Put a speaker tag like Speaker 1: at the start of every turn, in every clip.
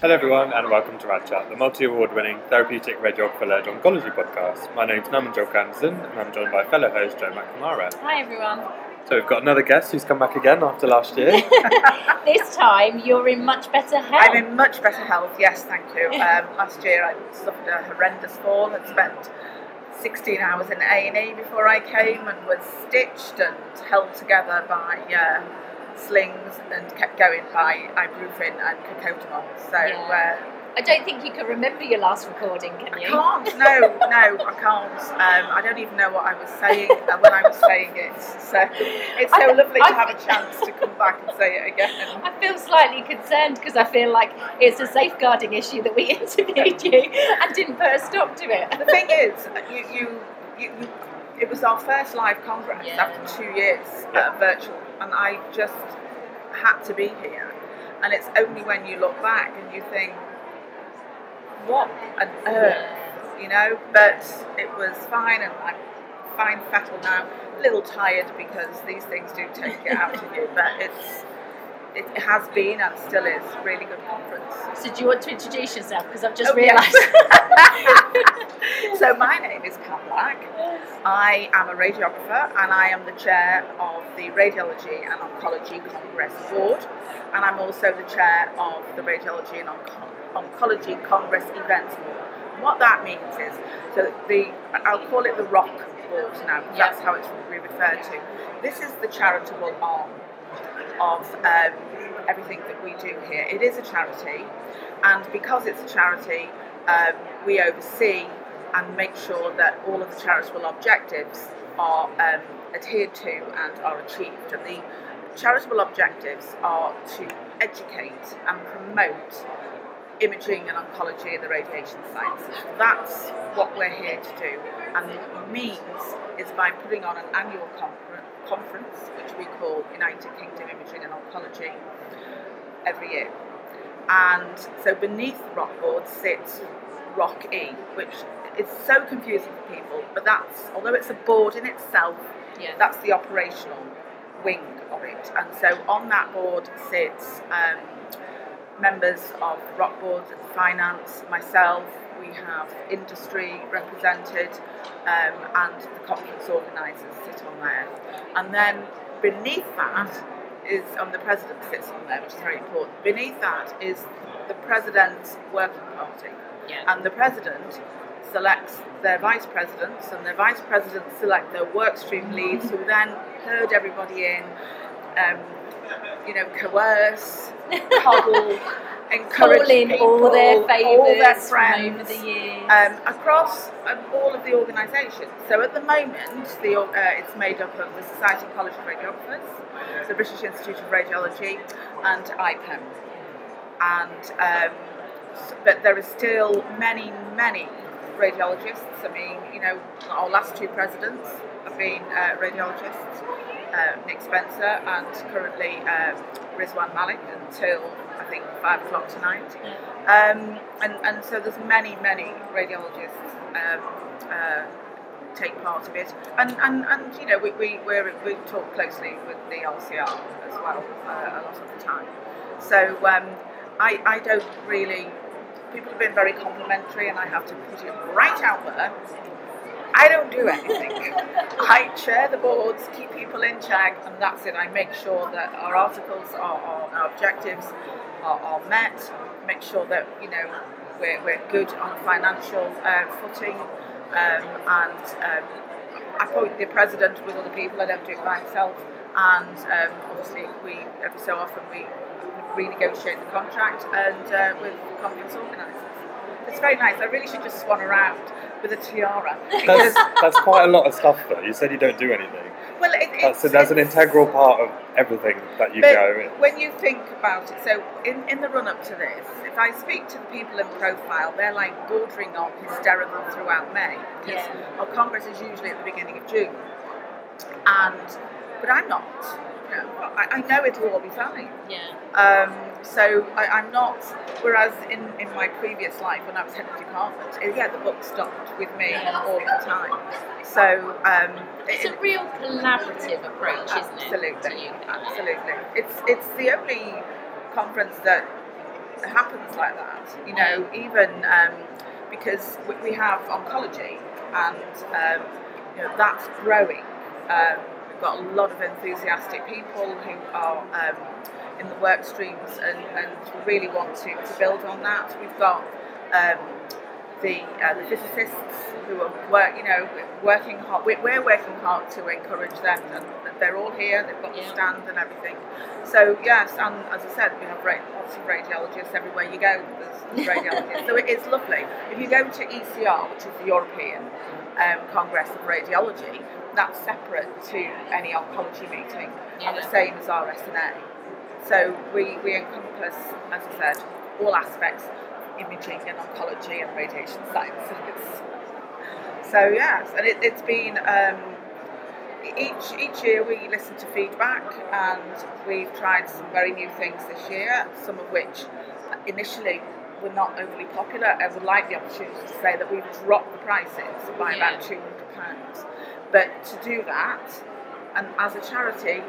Speaker 1: Hello, everyone, and welcome to RadChat, the multi award winning therapeutic radiographer led oncology podcast. My name's Naman Anderson, and I'm joined by fellow host Joe McNamara.
Speaker 2: Hi, everyone.
Speaker 1: So, we've got another guest who's come back again after last year.
Speaker 2: this time, you're in much better health.
Speaker 3: I'm in much better health, yes, thank you. Um, last year, I suffered a horrendous fall and spent 16 hours in A&E before I came and was stitched and held together by. Uh, slings and kept going by ibuprofen and co-codamol. So. Yeah. Uh,
Speaker 2: I don't think you can remember your last recording, can you?
Speaker 3: I can't. No, no, I can't. Um, I don't even know what I was saying uh, when I was saying it. So it's so I, lovely I, to have a chance to come back and say it again.
Speaker 2: I feel slightly concerned because I feel like it's a safeguarding issue that we interviewed you and didn't put a stop to it.
Speaker 3: The thing is, you, you, you, you it was our first live congress yeah. after two years uh, virtual, and I just had to be here. And it's only when you look back and you think, what on earth, you know? But it was fine, and I'm fine, fettle now. A little tired because these things do take it out of you, but it's it has been and still is really good conference.
Speaker 2: So do you want to introduce yourself? Because I've just oh, realised.
Speaker 3: so my name is Kat Black. I am a radiographer and I am the chair of the Radiology and Oncology Congress Board. And I'm also the chair of the Radiology and Oncology Congress Events Board. And what that means is, so the I'll call it the ROC board now, because yep. that's how it's referred to. This is the charitable arm of um, everything that we do here. It is a charity, and because it's a charity, um, we oversee and make sure that all of the charitable objectives are um, adhered to and are achieved. And the charitable objectives are to educate and promote imaging and oncology in the radiation science. That's what we're here to do. And the means is by putting on an annual conference, which we call United Kingdom Imaging and Oncology, every year. And so beneath the ROC board sits Rock E, which is so confusing for people, but that's, although it's a board in itself, yeah. that's the operational wing of it. And so on that board sits um, members of ROC board, the finance, myself, we have industry represented, um, and the conference organisers sit on there. And then beneath that is, on the president sits on there, which is very important. Beneath that is the president's working party. Yeah. And the president selects their vice presidents, and their vice presidents select their workstream leads, who then herd everybody in, um, you know, coerce, coddle, encourage
Speaker 2: in
Speaker 3: people,
Speaker 2: all their favours,
Speaker 3: all their friends,
Speaker 2: over the years,
Speaker 3: um, across um, all of the organisations. So at the moment, the, uh, it's made up of the Society of College of Radiographers, the British Institute of Radiology, and IPEM. And um, but there are still many, many radiologists. I mean, you know, our last two presidents have been uh, radiologists, uh, Nick Spencer and currently uh, Rizwan Malik until I think five o'clock tonight. Um, and, and so there's many, many radiologists um, uh, take part of it. And and, and you know we we we're, we talk closely with the RCR as well uh, a lot of the time. So um, I I don't really. People have been very complimentary, and I have to put it right out there. I don't do anything. I chair the boards, keep people in check, and that's it. I make sure that our articles, are, our, our objectives are, are, met, make sure that, you know, we're, we're good on a financial uh, footing, um, and um, I appoint the president with other people, I don't do it by myself, and um, obviously we, every so often we renegotiate the contract and uh, with conference organisers. It's very nice. I really should just swan around with a tiara.
Speaker 1: That's, that's quite a lot of stuff, though. You said you don't do anything.
Speaker 3: Well, it,
Speaker 1: that's, a, that's an integral part of everything that you go.
Speaker 3: When you think about it, so in, in the run up to this, if I speak to the people in profile, they're like bordering on hysterical throughout May because yeah. our Congress is usually at the beginning of June, and but I'm not. You know, I, I know it'll all be fine.
Speaker 2: Yeah.
Speaker 3: Um, so I, am not. Whereas in, in my previous life, when I was head of department, it, yeah, the book stopped with me yeah. all the time. So um,
Speaker 2: it's it, a real collaborative approach, isn't it?
Speaker 3: Absolutely, it's it's the only conference that happens like that. You know, even um, because we, we, have oncology, and um, you know that's growing. Um, we've got a lot of enthusiastic people who are um, in the work streams and, and really want to, to build on that. We've got um, the, uh, the physicists who are work, you know, working hard. We're, we're, working hard to encourage them, and they're all here. They've got yeah. the stand and everything. So yes, and as I said, we have lots of radiologists everywhere you go. There's radiologists, so it is lovely. If you go to ECR, which is the European um, Congress of Radiology, that's separate to any oncology meeting, yeah. and the same as RSNA. So we, we encompass, as I said, all aspects imaging and oncology and radiation sciences. So yes, and it, has been um, each each year we listen to feedback and we've tried some very new things this year. Some of which initially were not overly popular. I would like the opportunity to say that we've dropped the prices by yeah. about two hundred pounds. But to do that, and as a charity,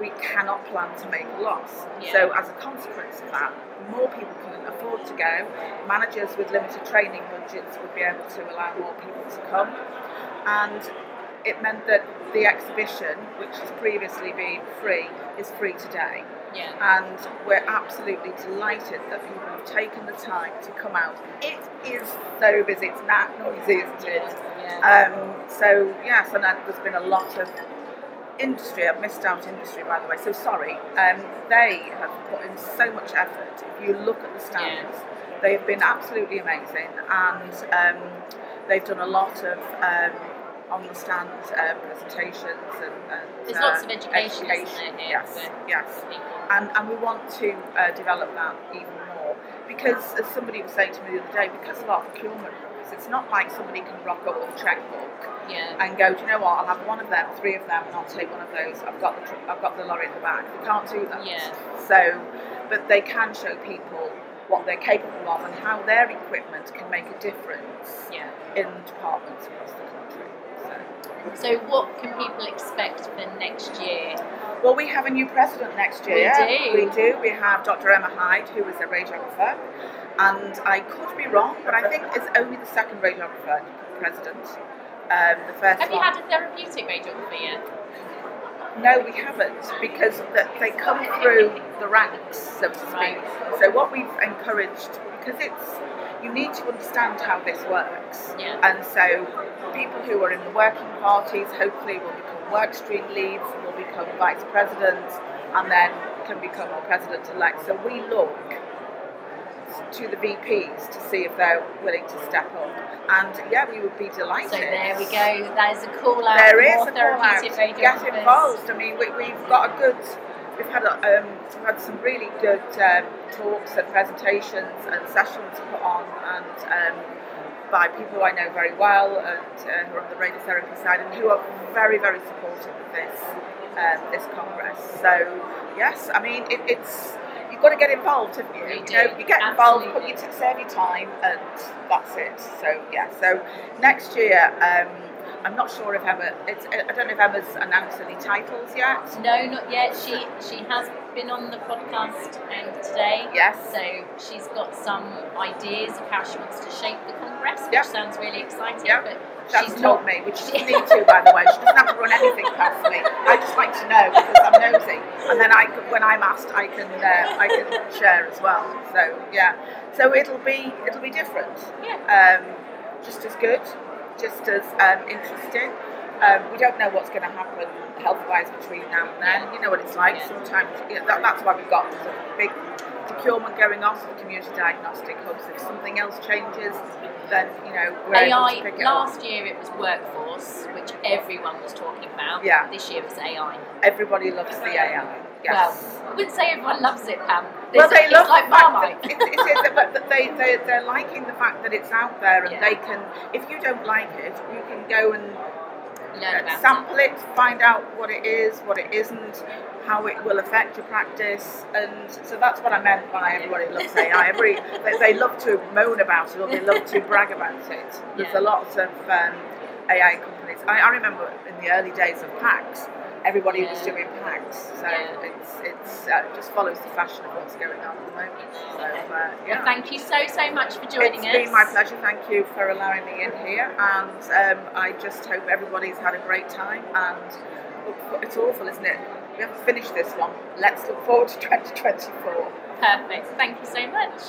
Speaker 3: we cannot plan to make a loss. Yeah. So, as a consequence of that, more people can afford to go. Managers with limited training budgets would be able to allow more people to come. And it meant that the exhibition, which has previously been free, is free today.
Speaker 2: Yeah.
Speaker 3: And we're absolutely delighted that people have taken the time to come out. It is so busy, it's not noisy, isn't it?
Speaker 2: Yeah.
Speaker 3: Um, so, yes, and there's been a lot of industry, I've missed out industry by the way, so sorry. Um, they have put in so much effort. If you look at the stands, yeah. they've been absolutely amazing and um, they've done a lot of um, on the stand uh, presentations and, and
Speaker 2: there's uh, lots of education, education.
Speaker 3: yes, yes, and and we want to uh, develop that even more because as somebody was saying to me the other day, because of our procurement it's not like somebody can rock up with a checkbook
Speaker 2: yeah.
Speaker 3: and go, do you know what? I'll have one of them, three of them, and I'll take one of those. I've got the tr- I've got the lorry in the back. They can't do that.
Speaker 2: Yeah.
Speaker 3: So, but they can show people what they're capable of and how their equipment can make a difference
Speaker 2: yeah.
Speaker 3: in departments across the country.
Speaker 2: So. what can people expect for next year?
Speaker 3: Well, we have a new president next year.
Speaker 2: We
Speaker 3: do. We do. We have Dr. Emma Hyde, who is a radiographer and I could be wrong, but I think it's only the second radiographer president. Um, the first
Speaker 2: Have
Speaker 3: one.
Speaker 2: you had a therapeutic radiographer yet?
Speaker 3: No, we haven't because they come through the ranks, so to speak. So what we've encouraged, because it's you need to understand how this works,
Speaker 2: yeah.
Speaker 3: and so people who are in the working parties hopefully will become work stream leads, will become vice presidents, and then can become a president elect. So we look to the VPs to see if they're willing to step up. And yeah, we would be delighted. So
Speaker 2: there we go. That is a call out.
Speaker 3: There is a call out. Get involved. I mean, we, have got a good. We've had a, um, we've had some really good um, talks and presentations and sessions put on, and um, by people who I know very well and uh, who are on the radiotherapy side, and who are very, very supportive of this um, this congress. So yes, I mean it, it's got to get involved, haven't you?
Speaker 2: You,
Speaker 3: you
Speaker 2: do.
Speaker 3: know, you get involved, put your serve your time, and that's it. So yeah. So next year, um, I'm not sure if Emma. It's, I don't know if Emma's announced any titles yet.
Speaker 2: No, not yet. She she has been on the podcast um, today.
Speaker 3: Yes.
Speaker 2: So she's got some ideas of how she wants to shape the congress, which
Speaker 3: Yep.
Speaker 2: sounds really exciting.
Speaker 3: Yep.
Speaker 2: But
Speaker 3: That's
Speaker 2: she's
Speaker 3: told
Speaker 2: not.
Speaker 3: me, which she doesn't need to, by the way. She doesn't have to run anything past me. I just like to know because I'm nosy, and then I, can- when I'm asked, I can uh, I can share as well. So yeah, so it'll be it'll be different.
Speaker 2: Yeah.
Speaker 3: um, just as good, just as um, interesting. Um, we don't know what's going to happen health-wise between now and then. You know what it's like.
Speaker 2: Yeah.
Speaker 3: Sometimes you know, that, that's why we've got this sort of big procurement going on for the community diagnostic hubs. If something else changes, then you know we're able to
Speaker 2: AI.
Speaker 3: pick it up.
Speaker 2: Last year it was workforce, which everyone was talking about.
Speaker 3: Yeah.
Speaker 2: This year it was AI.
Speaker 3: Everybody loves the AI. Yes.
Speaker 2: Well, I wouldn't say everyone loves it, Pam.
Speaker 3: Well, they love
Speaker 2: like
Speaker 3: the fact that it's, it's, it's, but they, they, they're liking the fact that it's out there and
Speaker 2: Yeah.
Speaker 3: they can, if you don't like it, you can go and
Speaker 2: about
Speaker 3: sample it, find out what it is, what it isn't, how it will affect your practice, and so that's what I meant by everybody loves AI. Every, they, they love to moan about it or they love to brag about it. There's
Speaker 2: Yeah.
Speaker 3: a lot of um, AI companies. I, I remember in the early days of PACS, everybody was doing PACS. so
Speaker 2: Yeah.
Speaker 3: it's it's uh, just follows the fashion of what's going on at the moment. So uh, yeah.
Speaker 2: Well, thank you so so much for joining
Speaker 3: It's
Speaker 2: us.
Speaker 3: It's been my pleasure. Thank you for allowing me in here, and um, I just hope everybody's had a great time. And it's awful, isn't it? We haven't finished this one. Let's look forward to 2024.
Speaker 2: Perfect. Thank you so much.